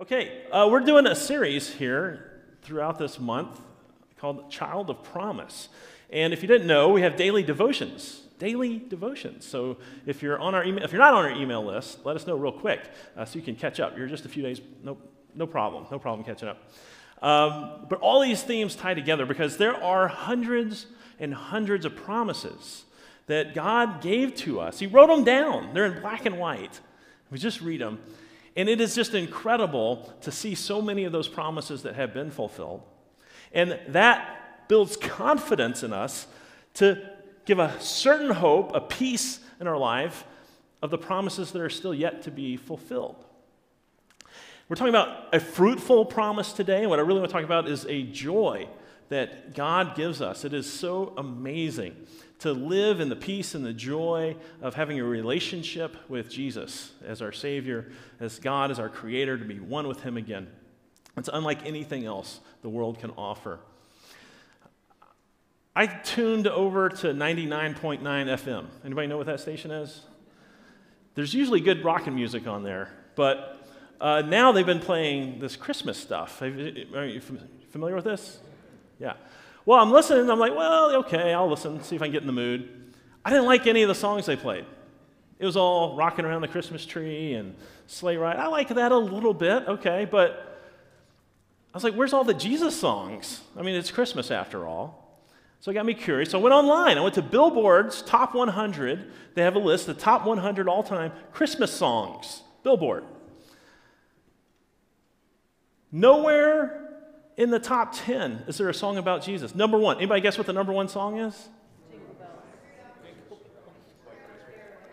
Okay, uh, we're doing a series here throughout this month called Child of Promise. And if you didn't know, we have daily devotions. Daily devotions. So if you're on our email, if you're not on our email list, let us know real quick uh, so you can catch up. You're just a few days, no, no problem, no problem catching up. Um, but all these themes tie together because there are hundreds and hundreds of promises that God gave to us. He wrote them down. They're in black and white. We just read them. And it is just incredible to see so many of those promises that have been fulfilled. And that builds confidence in us to give a certain hope, a peace in our life of the promises that are still yet to be fulfilled. We're talking about a fruitful promise today, and what I really want to talk about is a joy that God gives us. It is so amazing to live in the peace and the joy of having a relationship with Jesus as our Savior, as God as our Creator, to be one with Him again. It's unlike anything else the world can offer. I tuned over to 99.9 FM. Anybody know what that station is? There's usually good rock and music on there, but uh, now they've been playing this Christmas stuff. Are you familiar with this? Yeah. Well, I'm listening, I'm like, well, okay, I'll listen, see if I can get in the mood. I didn't like any of the songs they played. It was all rocking around the Christmas tree and sleigh ride. I like that a little bit, okay, but I was like, where's all the Jesus songs? I mean, it's Christmas after all. So it got me curious. So I went online. I went to Billboard's Top 100. They have a list, the top 100 all time Christmas songs. Billboard. Nowhere in the top 10, is there a song about Jesus? Number one. Anybody guess what the number one song is?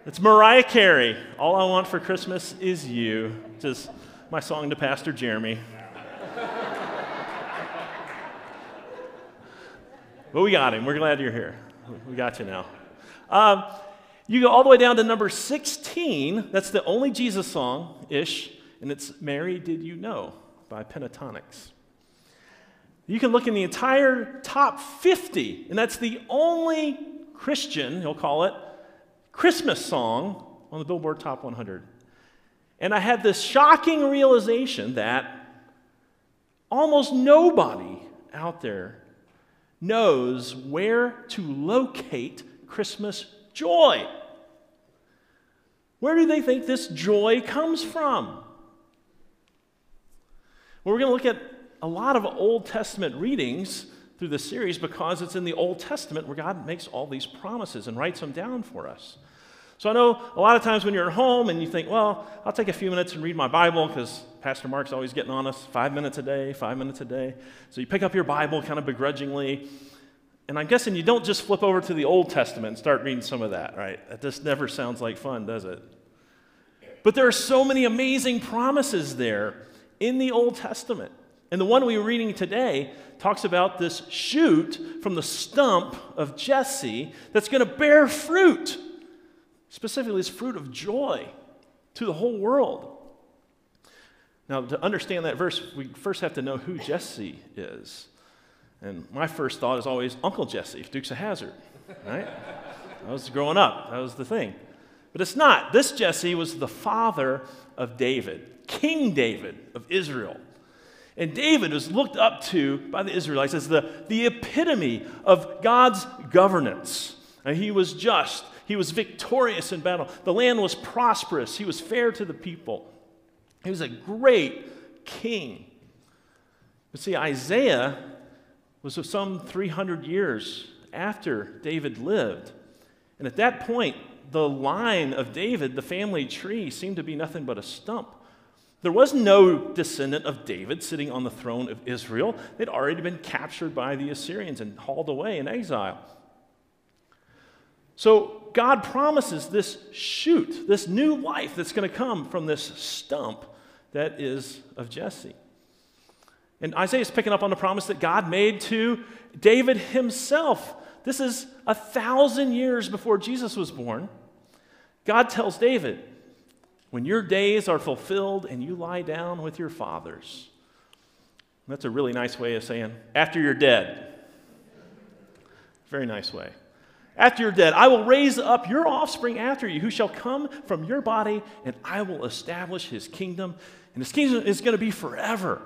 It's Mariah Carey. All I want for Christmas is you. Just my song to Pastor Jeremy. but we got him. We're glad you're here. We got you now. Um, you go all the way down to number 16. That's the only Jesus song ish, and it's Mary Did You Know by Pentatonix. You can look in the entire top 50, and that's the only Christian, he'll call it, Christmas song on the Billboard Top 100. And I had this shocking realization that almost nobody out there knows where to locate Christmas joy. Where do they think this joy comes from? Well, we're going to look at a lot of Old Testament readings through the series because it's in the Old Testament where God makes all these promises and writes them down for us. So I know a lot of times when you're at home and you think, well, I'll take a few minutes and read my Bible because Pastor Mark's always getting on us five minutes a day, five minutes a day. So you pick up your Bible kind of begrudgingly. And I'm guessing you don't just flip over to the Old Testament and start reading some of that, right? That just never sounds like fun, does it? But there are so many amazing promises there in the Old Testament. And the one we were reading today talks about this shoot from the stump of Jesse that's going to bear fruit. Specifically, this fruit of joy to the whole world. Now, to understand that verse, we first have to know who Jesse is. And my first thought is always Uncle Jesse, Dukes of Hazzard, right? I was growing up, that was the thing. But it's not. This Jesse was the father of David, King David of Israel. And David was looked up to by the Israelites as the, the epitome of God's governance. And he was just, he was victorious in battle. The land was prosperous, he was fair to the people. He was a great king. But see, Isaiah was some 300 years after David lived. And at that point, the line of David, the family tree, seemed to be nothing but a stump. There was no descendant of David sitting on the throne of Israel. They'd already been captured by the Assyrians and hauled away in exile. So God promises this shoot, this new life that's going to come from this stump that is of Jesse. And Isaiah is picking up on the promise that God made to David himself. This is a thousand years before Jesus was born. God tells David, when your days are fulfilled and you lie down with your fathers. That's a really nice way of saying after you're dead. Very nice way. after you're dead, I will raise up your offspring after you, who shall come from your body, and I will establish his kingdom. And his kingdom is going to be forever.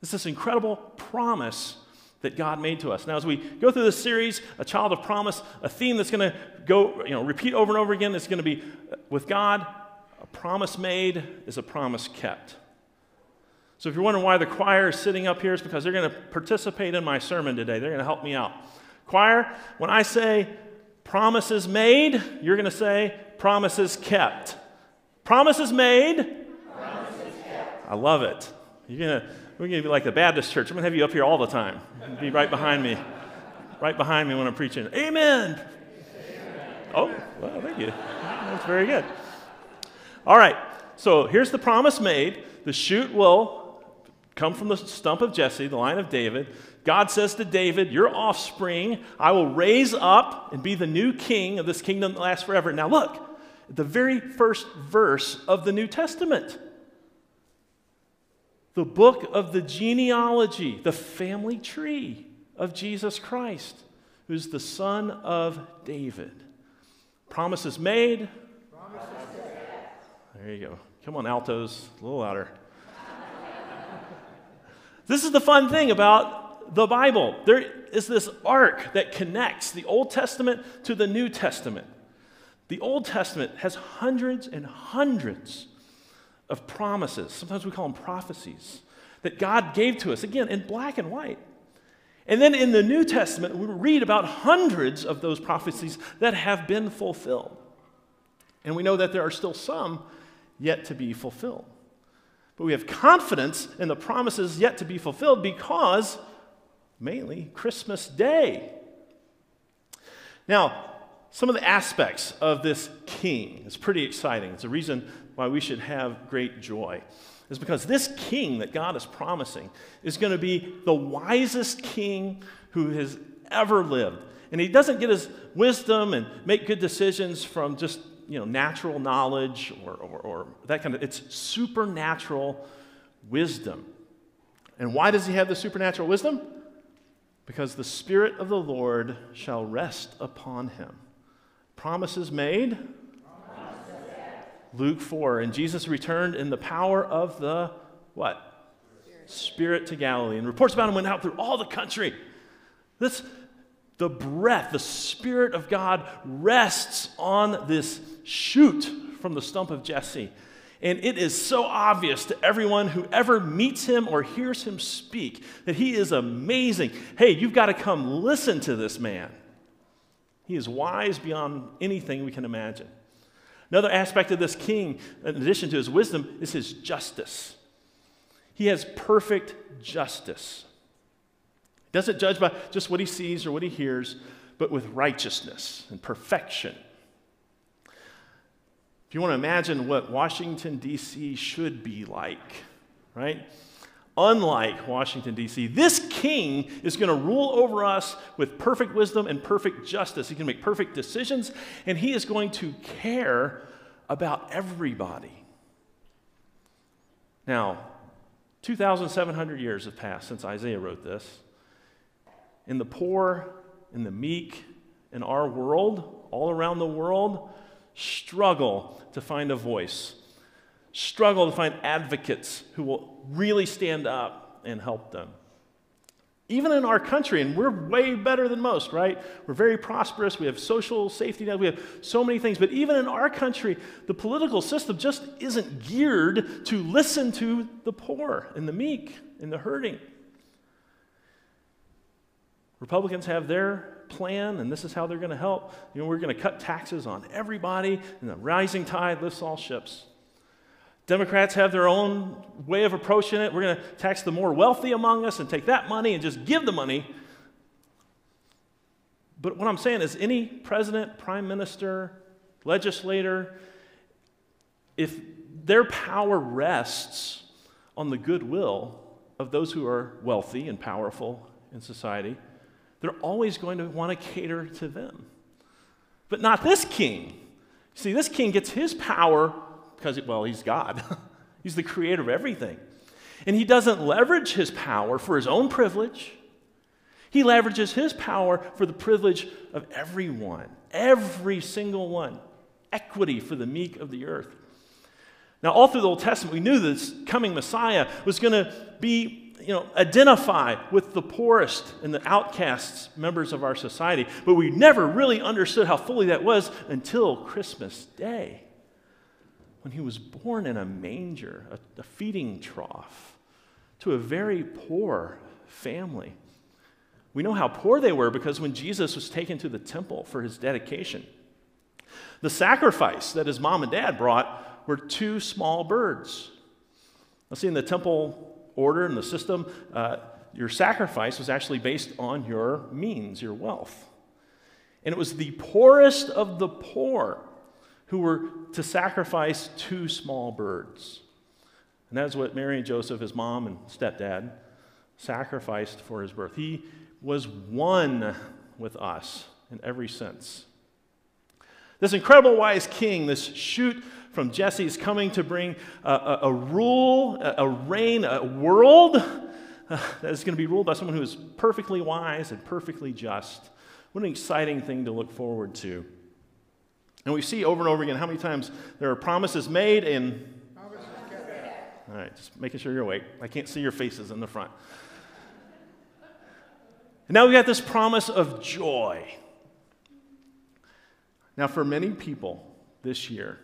It's this incredible promise that God made to us. Now, as we go through this series, a child of promise, a theme that's going to go, you know, repeat over and over again, it's going to be uh, with God, a promise made is a promise kept. So if you're wondering why the choir is sitting up here, it's because they're going to participate in my sermon today. They're going to help me out. Choir, when I say promises made, you're going to say promises kept. Promises made. Promises kept. I love it. You're going to, we're going to be like the Baptist church. I'm going to have you up here all the time. Be right behind me. Right behind me when I'm preaching. Amen. Amen. Oh, well, thank you. That's very good. All right. So here's the promise made. The shoot will come from the stump of Jesse, the line of David. God says to David, Your offspring I will raise up and be the new king of this kingdom that lasts forever. Now, look, the very first verse of the New Testament. The book of the genealogy, the family tree of Jesus Christ, who's the son of David. Promises made. There you go. Come on, altos, a little louder. this is the fun thing about the Bible. There is this arc that connects the Old Testament to the New Testament. The Old Testament has hundreds and hundreds of promises. Sometimes we call them prophecies that God gave to us, again, in black and white. And then in the New Testament, we read about hundreds of those prophecies that have been fulfilled. And we know that there are still some yet to be fulfilled. But we have confidence in the promises yet to be fulfilled because mainly Christmas Day. Now, some of the aspects of this king is pretty exciting. It's a reason why we should have great joy. Is because this king that God is promising is going to be the wisest king who has ever lived. And he doesn't get his wisdom and make good decisions from just you know, natural knowledge or, or, or that kind of, it's supernatural wisdom. And why does he have the supernatural wisdom? because the Spirit of the Lord shall rest upon him. Promises made. Luke 4. And Jesus returned in the power of the what? Spirit, Spirit to Galilee. And reports about him went out through all the country. This, the breath, the Spirit of God rests on this shoot from the stump of Jesse. And it is so obvious to everyone who ever meets him or hears him speak that he is amazing. Hey, you've got to come listen to this man. He is wise beyond anything we can imagine. Another aspect of this king, in addition to his wisdom, is his justice. He has perfect justice. Doesn't judge by just what he sees or what he hears, but with righteousness and perfection if you want to imagine what Washington, D.C. should be like, right? Unlike Washington, D.C., this king is going to rule over us with perfect wisdom and perfect justice. He can make perfect decisions, and he is going to care about everybody. Now, 2,700 years have passed since Isaiah wrote this. In the poor, in the meek, in our world, all around the world, struggle to find a voice, struggle to find advocates who will really stand up and help them. Even in our country, and we're way better than most, right? We're very prosperous. We have social safety net. We have so many things. But even in our country, the political system just isn't geared to listen to the poor and the meek and the hurting. Republicans have their plan, and this is how they're going to help. You know, we're going to cut taxes on everybody, and the rising tide lifts all ships. Democrats have their own way of approaching it. We're going to tax the more wealthy among us and take that money and just give the money. But what I'm saying is, any president, prime minister, legislator, if their power rests on the goodwill of those who are wealthy and powerful in society, they're always going to want to cater to them. But not this king. See, this king gets his power because, well, he's God, he's the creator of everything. And he doesn't leverage his power for his own privilege. He leverages his power for the privilege of everyone, every single one. Equity for the meek of the earth. Now, all through the Old Testament, we knew this coming Messiah was going to be, you know, identify with the poorest and the outcasts members of our society. But we never really understood how fully that was until Christmas Day, when he was born in a manger, a, a feeding trough, to a very poor family. We know how poor they were because when Jesus was taken to the temple for his dedication, the sacrifice that his mom and dad brought were two small birds. Now, see, in the temple order and the system, uh, your sacrifice was actually based on your means, your wealth. And it was the poorest of the poor who were to sacrifice two small birds. And that is what Mary and Joseph, his mom and stepdad, sacrificed for his birth. He was one with us in every sense. This incredible wise king, this shoot from Jesse's coming to bring a, a, a rule, a, a, reign, a world that is going to be ruled by someone who is perfectly wise and perfectly just. What an exciting thing to look forward to. And we see over and over again how many times there are promises made and. All right, just making sure you're awake. I can't see your faces in the front. And now we've got this promise of joy. Now, for many people this year,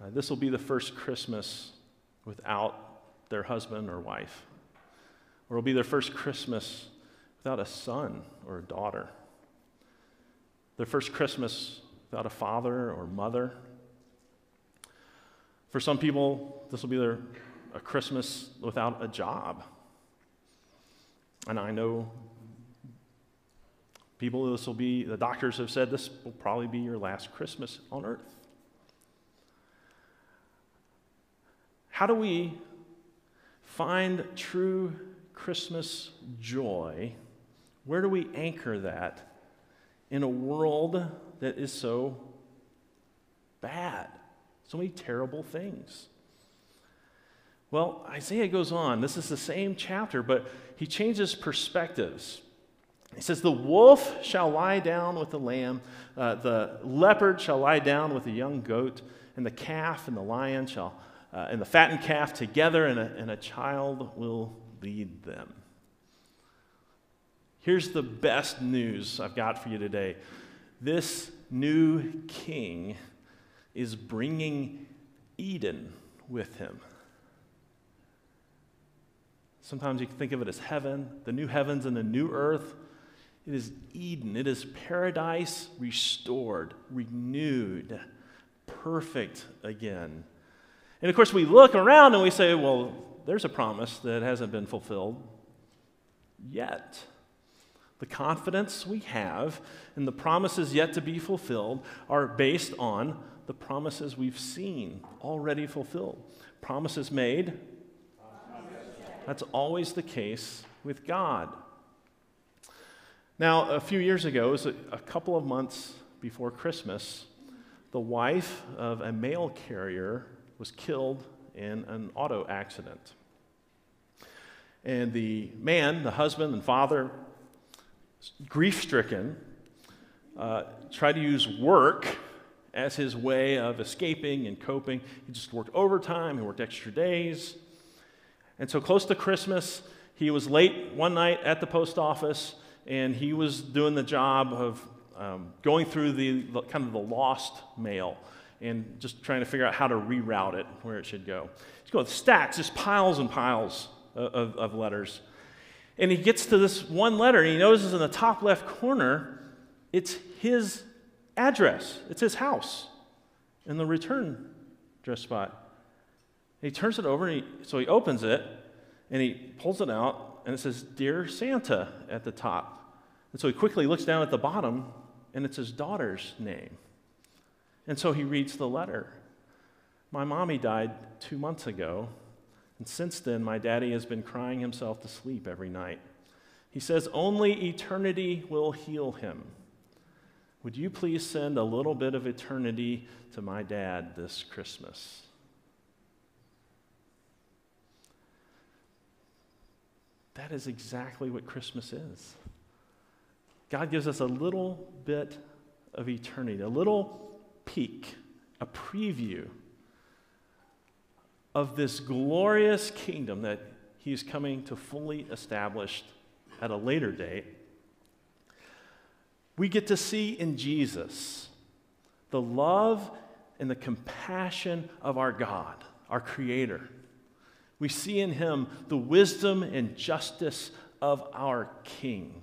uh, this will be the first Christmas without their husband or wife, or it'll be their first Christmas without a son or a daughter, their first Christmas without a father or mother. For some people, this will be their a Christmas without a job. And I know People, this will be, the doctors have said this will probably be your last Christmas on earth. How do we find true Christmas joy? Where do we anchor that in a world that is so bad? So many terrible things. Well, Isaiah goes on. This is the same chapter, but he changes perspectives. He says, The wolf shall lie down with the lamb, uh, the leopard shall lie down with the young goat, and the calf and the lion shall, uh, and the fattened calf together, and a, and a child will lead them. Here's the best news I've got for you today this new king is bringing Eden with him. Sometimes you can think of it as heaven, the new heavens and the new earth. It is Eden. It is paradise restored, renewed, perfect again. And of course, we look around and we say, well, there's a promise that hasn't been fulfilled yet. The confidence we have in the promises yet to be fulfilled are based on the promises we've seen already fulfilled. Promises made. That's always the case with God. Now, a few years ago, it was a, a couple of months before Christmas, the wife of a mail carrier was killed in an auto accident. And the man, the husband and father, grief stricken, uh, tried to use work as his way of escaping and coping. He just worked overtime, he worked extra days. And so, close to Christmas, he was late one night at the post office and he was doing the job of um, going through the, the, kind of the lost mail and just trying to figure out how to reroute it where it should go. He's going stacks, just piles and piles of, of, letters. And he gets to this one letter, and he notices in the top left corner, it's his address, it's his house in the return address spot. And he turns it over, and he, so he opens it, and he pulls it out, and it says, Dear Santa at the top. And so he quickly looks down at the bottom, and it's his daughter's name. And so he reads the letter. My mommy died two months ago, and since then, my daddy has been crying himself to sleep every night. He says, Only eternity will heal him. Would you please send a little bit of eternity to my dad this Christmas? That is exactly what Christmas is. God gives us a little bit of eternity, a little peek, a preview of this glorious kingdom that He's coming to fully establish at a later date. We get to see in Jesus the love and the compassion of our God, our Creator. We see in Him the wisdom and justice of our King.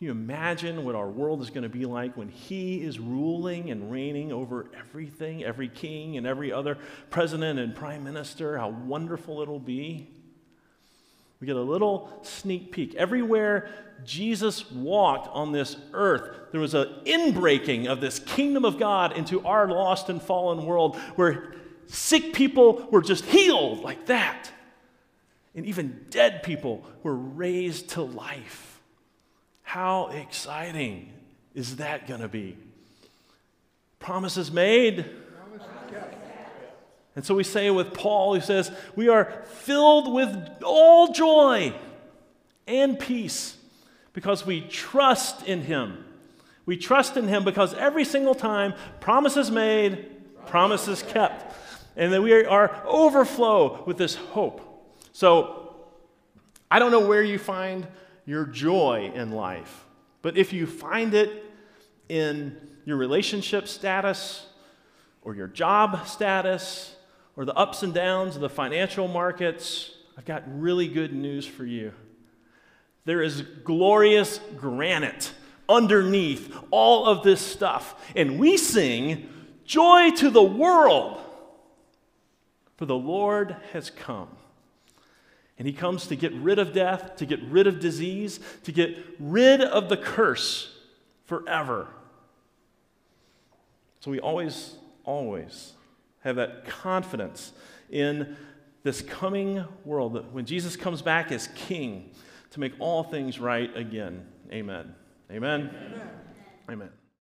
Can you imagine what our world is going to be like when He is ruling and reigning over everything, every king and every other president and prime minister? How wonderful it'll be. We get a little sneak peek. Everywhere Jesus walked on this earth, there was an inbreaking of this kingdom of God into our lost and fallen world where sick people were just healed like that. And even dead people were raised to life. How exciting is that going to be? Promises made, and so we say with Paul, he says, We are filled with all joy and peace because we trust in him. We trust in him because every single time, promises made, promises kept. And that we are overflow with this hope. So I don't know where you find your joy in life, but if you find it in your relationship status or your job status, or the ups and downs of the financial markets, I've got really good news for you. There is glorious granite underneath all of this stuff. And we sing, Joy to the world, for the Lord has come. And he comes to get rid of death, to get rid of disease, to get rid of the curse forever. So we always, always have that confidence in this coming world that when Jesus comes back as king to make all things right again. Amen. Amen. Amen. Amen.